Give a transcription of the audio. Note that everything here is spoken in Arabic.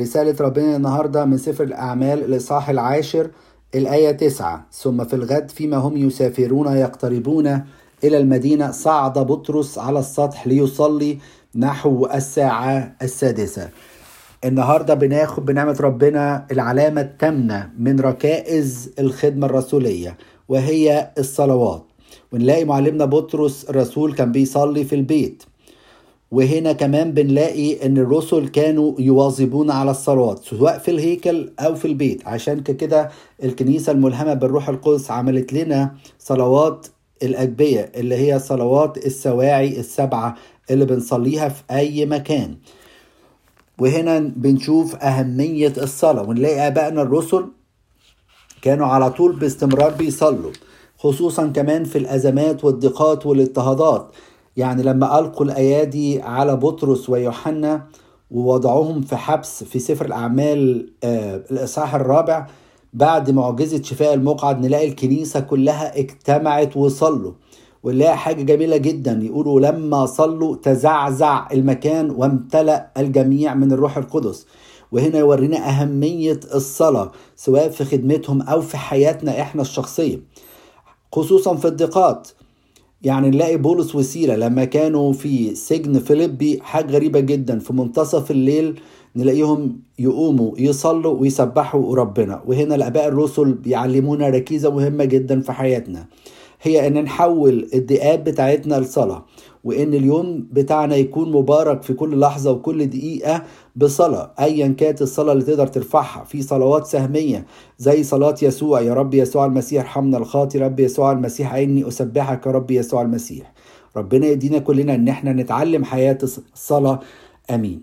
رسالة ربنا النهاردة من سفر الأعمال الإصحاح العاشر الآية تسعة. ثم في الغد فيما هم يسافرون يقتربون إلى المدينة صعد بطرس على السطح ليصلي نحو الساعة السادسة. النهاردة بناخد بنعمة ربنا العلامة التامنة من ركائز الخدمة الرسولية وهي الصلوات. ونلاقي معلمنا بطرس الرسول كان بيصلي في البيت. وهنا كمان بنلاقي إن الرسل كانوا يواظبون على الصلوات سواء في الهيكل أو في البيت. عشان كده الكنيسة الملهمة بالروح القدس عملت لنا صلوات الأجبية اللي هي صلوات السواعي السبعة اللي بنصليها في أي مكان. وهنا بنشوف أهمية الصلاة. ونلاقي آبائنا الرسل كانوا على طول باستمرار بيصلوا خصوصا كمان في الأزمات والضيقات والإضطهادات. يعني لما ألقوا الأيادي على بطرس ويوحنا ووضعوهم في حبس في سفر الأعمال آه الإصحاح الرابع بعد معجزة شفاء المقعد نلاقي الكنيسة كلها اجتمعت وصلوا. ونلاقي حاجة جميلة جدا يقولوا لما صلوا تزعزع المكان وامتلأ الجميع من الروح القدس. وهنا يورينا أهمية الصلاة سواء في خدمتهم أو في حياتنا إحنا الشخصية. خصوصا في الضيقات يعني نلاقي بولس وسيلة لما كانوا في سجن فيليبي حاجة غريبة جدا. في منتصف الليل نلاقيهم يقوموا يصلوا ويسبحوا ربنا. وهنا الآباء الرسل بيعلمونا ركيزة مهمة جدا في حياتنا. هي إن نحول الدقات بتاعتنا لصلاة. وإن اليوم بتاعنا يكون مبارك في كل لحظة وكل دقيقة بصلاة ايا كانت الصلاة اللي تقدر ترفعها في صلوات سهمية زي صلاة يسوع يا رب يسوع المسيح ارحمنا الخاطي رب يسوع المسيح عيني أسبحك يا رب يسوع المسيح. ربنا يدينا كلنا إن إحنا نتعلم حياة الصلاة. آمين.